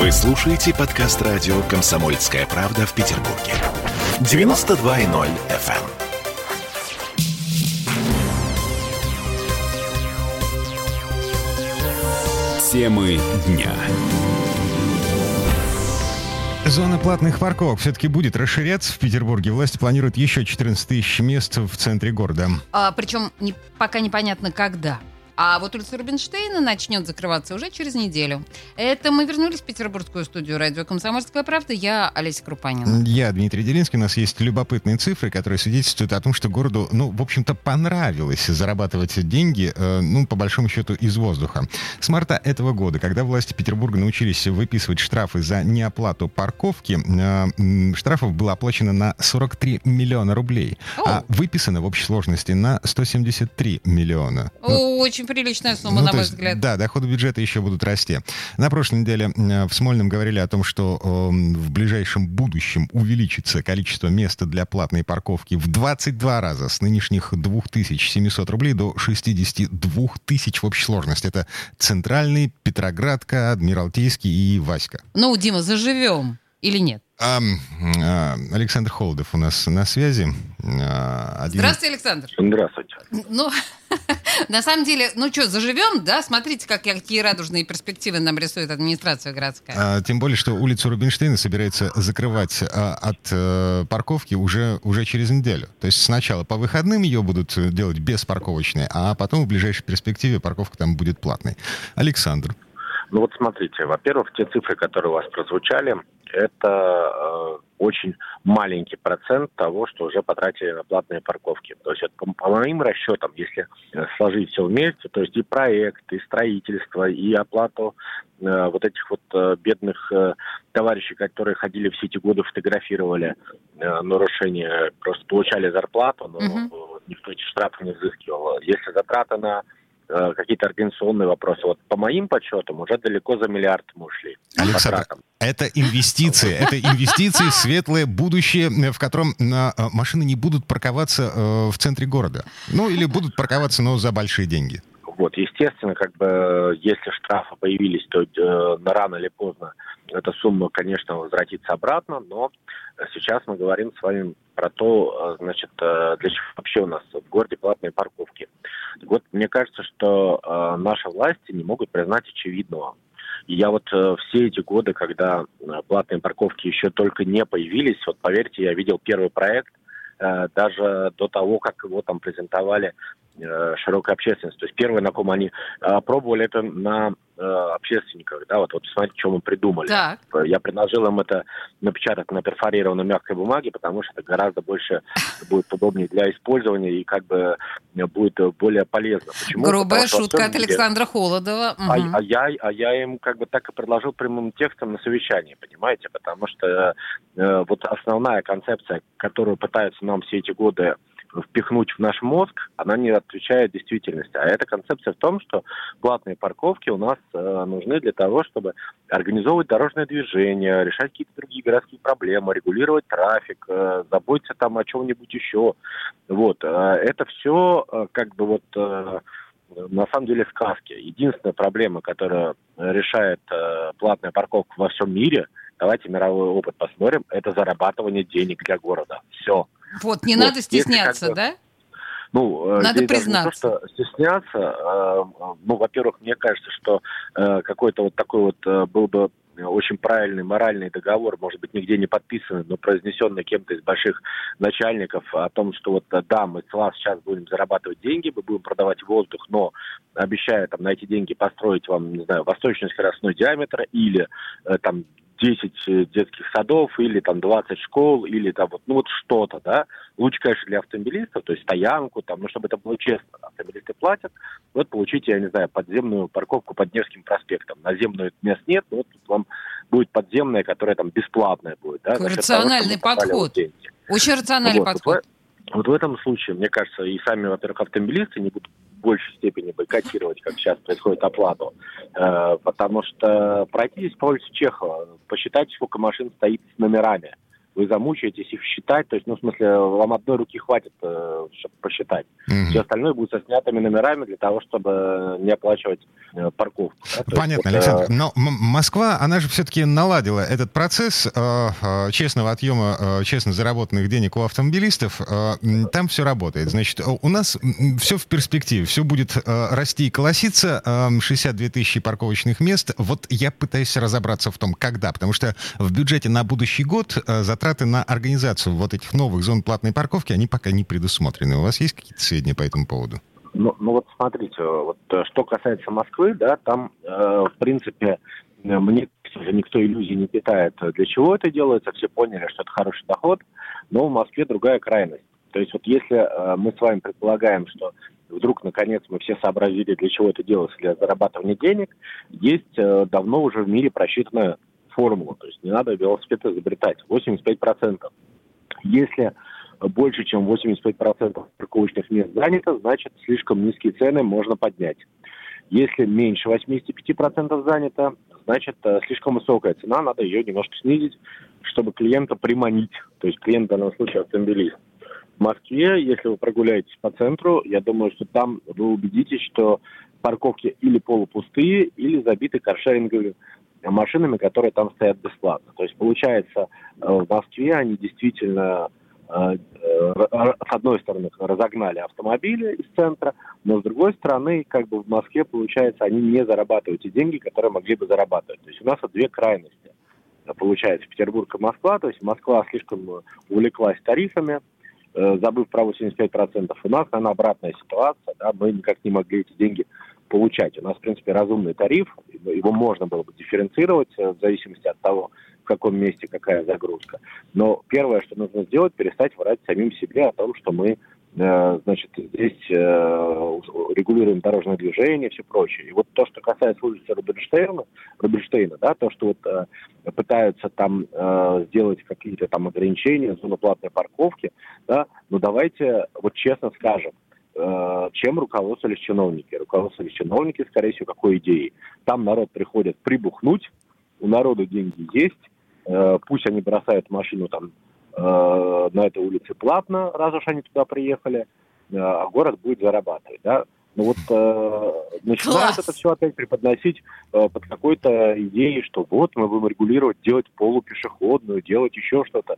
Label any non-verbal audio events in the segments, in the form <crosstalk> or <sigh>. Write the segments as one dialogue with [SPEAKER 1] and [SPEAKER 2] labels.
[SPEAKER 1] Вы слушаете подкаст радио «Комсомольская правда» в Петербурге. 92.0 FM. Темы дня.
[SPEAKER 2] Зона платных парковок все-таки будет расширяться в Петербурге. Власти планируют еще 14 тысяч мест в центре города.
[SPEAKER 3] А, причем не, пока непонятно когда. А вот улица Рубинштейна начнет закрываться уже через неделю. Это мы вернулись в петербургскую студию радио «Комсомольская правда». Я Олеся Крупанина.
[SPEAKER 2] Я Дмитрий Делинский. У нас есть любопытные цифры, которые свидетельствуют о том, что городу, ну, в общем-то, понравилось зарабатывать деньги, э, ну, по большому счету, из воздуха. С марта этого года, когда власти Петербурга научились выписывать штрафы за неоплату парковки, э, штрафов было оплачено на 43 миллиона рублей, О. а выписано в общей сложности на 173 миллиона.
[SPEAKER 3] О, очень приличная сумма, ну, на мой есть, взгляд.
[SPEAKER 2] Да, доходы бюджета еще будут расти. На прошлой неделе э, в Смольном говорили о том, что э, в ближайшем будущем увеличится количество места для платной парковки в 22 раза с нынешних 2700 рублей до 62 тысяч в общей сложности. Это Центральный, Петроградка, Адмиралтейский и Васька.
[SPEAKER 3] Ну, Дима, заживем или нет? А,
[SPEAKER 2] а, Александр Холодов у нас на связи.
[SPEAKER 3] А, один... Здравствуйте, Александр.
[SPEAKER 4] Здравствуйте.
[SPEAKER 3] Ну, <laughs> на самом деле, ну что, заживем, да? Смотрите, как, какие радужные перспективы нам рисует администрация городская.
[SPEAKER 2] А, тем более, что улицу Рубинштейна собирается закрывать а, от а, парковки уже, уже через неделю. То есть сначала по выходным ее будут делать беспарковочной, а потом в ближайшей перспективе парковка там будет платной. Александр.
[SPEAKER 4] Ну вот смотрите, во-первых, те цифры, которые у вас прозвучали, это э, очень маленький процент того, что уже потратили на платные парковки. То есть это, по, по моим расчетам, если э, сложить все вместе, то есть и проект, и строительство, и оплату э, вот этих вот э, бедных э, товарищей, которые ходили все эти годы, фотографировали э, нарушения, просто получали зарплату, но угу. никто эти штрафы не взыскивал. Если затраты на какие-то организационные вопросы. Вот по моим подсчетам уже далеко за миллиард мы ушли.
[SPEAKER 2] Александр, это инвестиции, это инвестиции в светлое будущее, в котором э, машины не будут парковаться э, в центре города. Ну или будут парковаться, но за большие деньги.
[SPEAKER 4] Вот, естественно, как бы, если штрафы появились, то э, рано или поздно эта сумма, конечно, возвратится обратно, но сейчас мы говорим с вами про то, значит, для чего вообще у нас в городе платные парковки. Вот мне кажется, что э, наши власти не могут признать очевидного. И я вот э, все эти годы, когда э, платные парковки еще только не появились, вот поверьте, я видел первый проект, э, даже до того, как его там презентовали э, широкой общественности. То есть первое, на ком они э, пробовали это на общественниках, да, вот, вот смотрите, что мы придумали. Так. Я предложил им это напечатать на перфорированной мягкой бумаге, потому что это гораздо больше будет удобнее для использования и как бы будет более полезно.
[SPEAKER 3] Почему? Грубая потому, шутка от Александра Холодова.
[SPEAKER 4] Угу. А, а, я, а я им как бы так и предложил прямым текстом на совещании, понимаете, потому что э, вот основная концепция, которую пытаются нам все эти годы впихнуть в наш мозг, она не отвечает действительности. А эта концепция в том, что платные парковки у нас э, нужны для того, чтобы организовывать дорожное движение, решать какие-то другие городские проблемы, регулировать трафик, э, заботиться там о чем-нибудь еще. Вот. Э, это все э, как бы вот... Э, на самом деле сказки. Единственная проблема, которая решает э, платная парковка во всем мире, давайте мировой опыт посмотрим, это зарабатывание денег для города. Все.
[SPEAKER 3] Вот, не вот, надо стесняться, как бы, да?
[SPEAKER 4] Ну, э, надо признаться. Не то, что стесняться, э, ну, во-первых, мне кажется, что э, какой-то вот такой вот был бы очень правильный моральный договор, может быть, нигде не подписанный, но произнесенный кем-то из больших начальников о том, что вот да, мы с вас сейчас будем зарабатывать деньги, мы будем продавать воздух, но обещаю там на эти деньги построить вам, не знаю, восточный скоростной диаметр или там 10 э, детских садов или там 20 школ или там вот, ну вот что-то, да. Лучше, конечно, для автомобилистов, то есть стоянку там, ну чтобы это было честно. Автомобилисты платят, вот получите, я не знаю, подземную парковку под Невским проспектом. Наземную мест нет, но вот тут вам будет подземная, которая там бесплатная будет, да.
[SPEAKER 3] Рациональный того, подход. Очень рациональный вот, подход.
[SPEAKER 4] Вот, вот в этом случае, мне кажется, и сами, во-первых, автомобилисты не будут большей степени бойкотировать, как сейчас происходит оплату. Э, потому что пройтись по улице Чехова, посчитайте, сколько машин стоит с номерами. Вы замучаетесь их считать, то есть, ну, в смысле, вам одной руки хватит, э, чтобы посчитать.
[SPEAKER 2] Мгм.
[SPEAKER 4] Все остальное будет со снятыми номерами для того, чтобы не оплачивать э, парковку. да. То есть
[SPEAKER 2] Понятно,
[SPEAKER 4] вот, э,
[SPEAKER 2] Александр. Но Москва, она же все-таки наладила этот процесс э, э, честного отъема э, честно заработанных денег у автомобилистов. Э, там все работает. Значит, у нас все в перспективе. Все будет э, расти и колоситься. Э, 62 тысячи парковочных мест. Вот я пытаюсь разобраться в том, когда. Потому что в бюджете на будущий год э, затраты на организацию вот этих новых зон платной парковки, они пока не предусмотрены. У вас есть какие-то сведения по этому поводу?
[SPEAKER 4] Ну, ну вот смотрите, вот э, что касается Москвы, да, там, э, в принципе, э, мне кажется, никто иллюзий не питает, для чего это делается, все поняли, что это хороший доход, но в Москве другая крайность. То есть вот если э, мы с вами предполагаем, что вдруг, наконец, мы все сообразили, для чего это делается, для зарабатывания денег, есть э, давно уже в мире просчитанная формула, то есть не надо велосипед изобретать, 85%. Если больше, чем 85% парковочных мест занято, значит, слишком низкие цены можно поднять. Если меньше 85% занято, значит, э, слишком высокая цена, надо ее немножко снизить, чтобы клиента приманить. То есть клиент в данном случае автомобилист. В Москве, если вы прогуляетесь по центру, я думаю, что там вы убедитесь, что парковки или полупустые, или забиты каршеринговыми машинами, которые там стоят бесплатно. То есть, получается, э, в Москве они действительно э, э, с одной стороны, разогнали автомобили из центра, но с другой стороны, как бы в Москве, получается, они не зарабатывают те деньги, которые могли бы зарабатывать. То есть у нас две крайности. Получается, Петербург и Москва. То есть Москва слишком увлеклась тарифами, забыв про 85%. У нас, наверное, обратная ситуация. Да, мы никак не могли эти деньги получать. У нас, в принципе, разумный тариф. Его можно было бы дифференцировать э, в зависимости от того, в каком месте какая загрузка. Но первое, что нужно сделать, перестать врать самим себе о том, что мы э, значит, здесь э, регулируем дорожное движение и все прочее. И вот то, что касается улицы Рубинштейна, Рубинштейна да, то, что вот пытаются там сделать какие-то там ограничения, зону платной парковки, да, ну давайте вот честно скажем, чем руководствовались чиновники. Руководствовались чиновники, скорее всего, какой идеей. Там народ приходит прибухнуть, у народа деньги есть, э, пусть они бросают машину там э, на этой улице платно, раз уж они туда приехали, э, а город будет зарабатывать, да. Ну вот э, начинают
[SPEAKER 3] Класс!
[SPEAKER 4] это все опять преподносить э, под какой-то идеей, что вот мы будем регулировать, делать полупешеходную, делать еще что-то.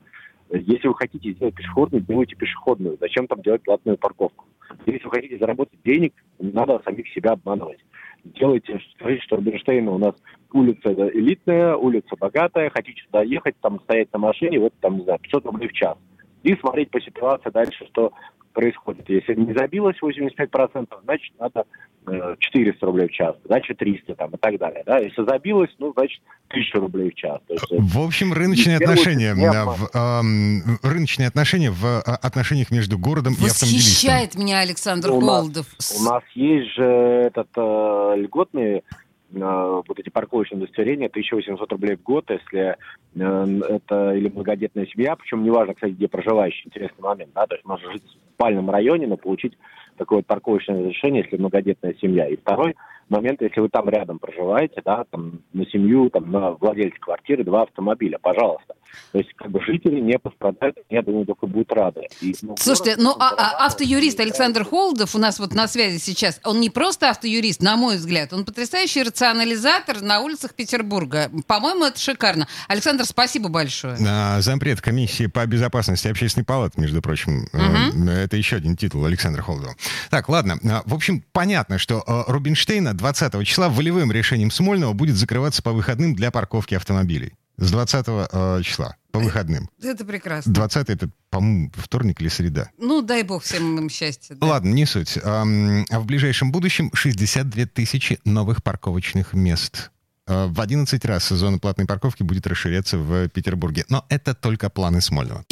[SPEAKER 4] Если вы хотите сделать пешеходную, делайте пешеходную. Зачем там делать платную парковку? Если вы хотите заработать денег, не надо самих себя обманывать. Делайте, скажите, что Рубинштейна у нас улица элитная, улица богатая, хотите туда ехать, там стоять на машине, вот там, не знаю, 500 рублей в час. И смотреть по ситуации дальше, что происходит. Если не забилось 85%, значит, надо 400 рублей в час, значит, 300 там, и так далее. Да? Если забилось, ну, значит, 1000 рублей в час. То есть, э,
[SPEAKER 2] В общем, рыночные отношения, в, эм, рыночные отношения в э, отношениях между городом и автомобилистом.
[SPEAKER 3] Восхищает меня Александр
[SPEAKER 4] Ну, у нас-. У нас есть же этот э, льготный э, вот эти парковочные удостоверения, 1800 рублей в год, если э, это или многодетная семья, причем неважно, кстати, где проживающий, интересный момент, да, то есть можно жить в спальном районе, но получить такое вот парковочное разрешение, если многодетная семья. И второй момент, если вы там рядом проживаете, да, там на семью, там на владельца квартиры два автомобиля, пожалуйста. То есть как бы жители не пострадают, я думаю, только будут рады. И, ну,
[SPEAKER 3] Слушайте,
[SPEAKER 4] город
[SPEAKER 3] ну а- а автоюрист Александр Холдов у нас вот на связи сейчас, он не просто автоюрист, на мой взгляд, он потрясающий рационализатор на улицах Петербурга. По-моему, это шикарно. Александр, спасибо большое.
[SPEAKER 2] А, Зампред комиссии по безопасности общественной палаты, между прочим. Э, Это еще один титул Александра Холдова. Так, ладно. А, В общем, понятно, что э, Рубинштейна 20 числа волевым решением Смольного будет закрываться по выходным для парковки автомобилей. С 20 э, числа. По выходным.
[SPEAKER 3] Это прекрасно.
[SPEAKER 2] 20 это, по-моему, вторник или среда.
[SPEAKER 3] Ну, дай бог всем им счастья. да.
[SPEAKER 2] Ладно, не суть. Ам, А в ближайшем будущем 62 тысячи новых парковочных мест. Э, В 11 раз зона платной парковки будет расширяться в Петербурге. Но это только планы Смольного.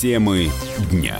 [SPEAKER 1] Темы дня.